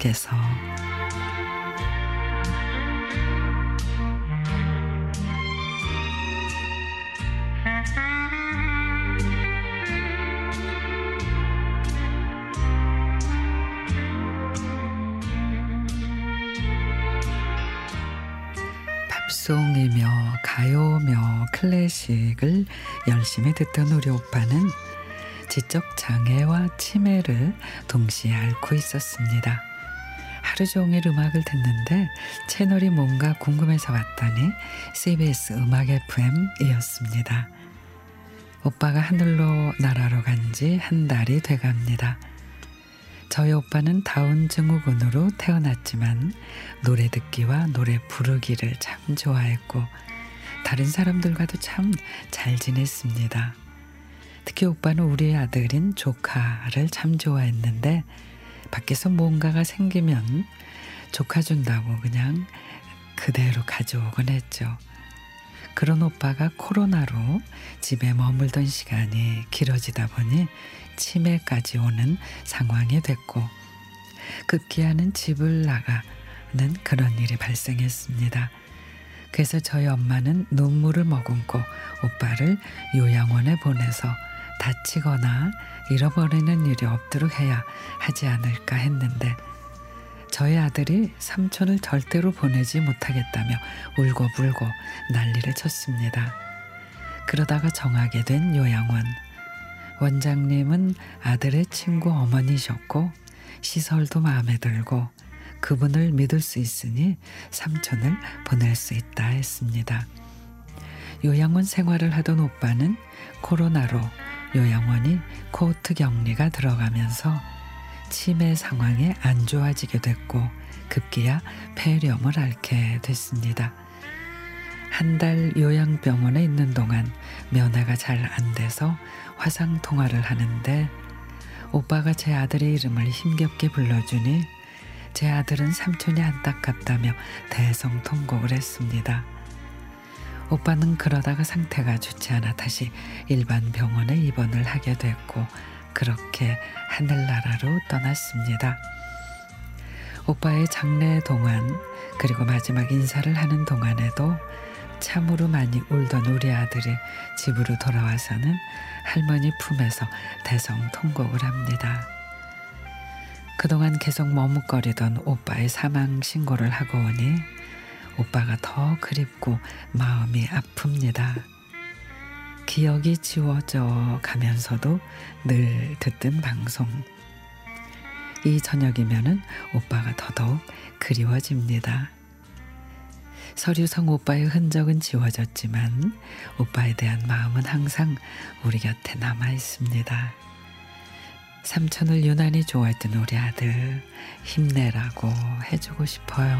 속에서. 팝송이며 가요며 클래식을 열심히 듣던 우리 오빠는 지적 장애와 치매를 동시에 앓고 있었습니다. 하루 종일 음악을 듣는데 채널이 뭔가 궁금해서 왔더니 CBS 음악 FM이었습니다. 오빠가 하늘로 날아러 간 지 한 달이 돼갑니다. 저희 오빠는 다운 증후군으로 태어났지만 노래 듣기와 노래 부르기를 참 좋아했고 다른 사람들과도 참 잘 지냈습니다. 특히 오빠는 우리 아들인 조카를 참 좋아했는데 밖에서 뭔가가 생기면 조카 준다고 그냥 그대로 가져오곤 했죠. 그런 오빠가 코로나로 집에 머물던 시간이 길어지다 보니 치매까지 오는 상황이 됐고 급기야는 집을 나가는 그런 일이 발생했습니다. 그래서 저희 엄마는 눈물을 머금고 오빠를 요양원에 보내서 다치거나 잃어버리는 일이 없도록 해야 하지 않을까 했는데 저희 아들이 삼촌을 절대로 보내지 못하겠다며 울고불고 난리를 쳤습니다. 그러다가 정하게 된 요양원. 원장님은 아들의 친구 어머니셨고 시설도 마음에 들고 그분을 믿을 수 있으니 삼촌을 보낼 수 있다 했습니다. 요양원 생활을 하던 오빠는 코로나로 요양원이 코트 격리가 들어가면서 치매 상황이 안 좋아지게 됐고 급기야 폐렴을 앓게 됐습니다. 한 달 요양병원에 있는 동안 면회가 잘 안 돼서 화상 통화를 하는데 오빠가 제 아들의 이름을 힘겹게 불러주니 제 아들은 삼촌이 안타깝다며 대성통곡을 했습니다. 오빠는 그러다가 상태가 좋지 않아 다시 일반 병원에 입원을 하게 됐고 그렇게 하늘나라로 떠났습니다. 오빠의 장례 동안 그리고 마지막 인사를 하는 동안에도 참으로 많이 울던 우리 아들이 집으로 돌아와서는 할머니 품에서 대성통곡을 합니다. 그동안 계속 머뭇거리던 오빠의 사망 신고를 하고 오니 오빠가 더 그립고 마음이 아픕니다. 기억이 지워져 가면서도 늘 듣던 방송. 이 저녁이면은 오빠가 더더욱 그리워집니다. 서류상 오빠의 흔적은 지워졌지만 오빠에 대한 마음은 항상 우리 곁에 남아 있습니다. 삼촌을 유난히 좋아했던 우리 아들 힘내라고 해주고 싶어요.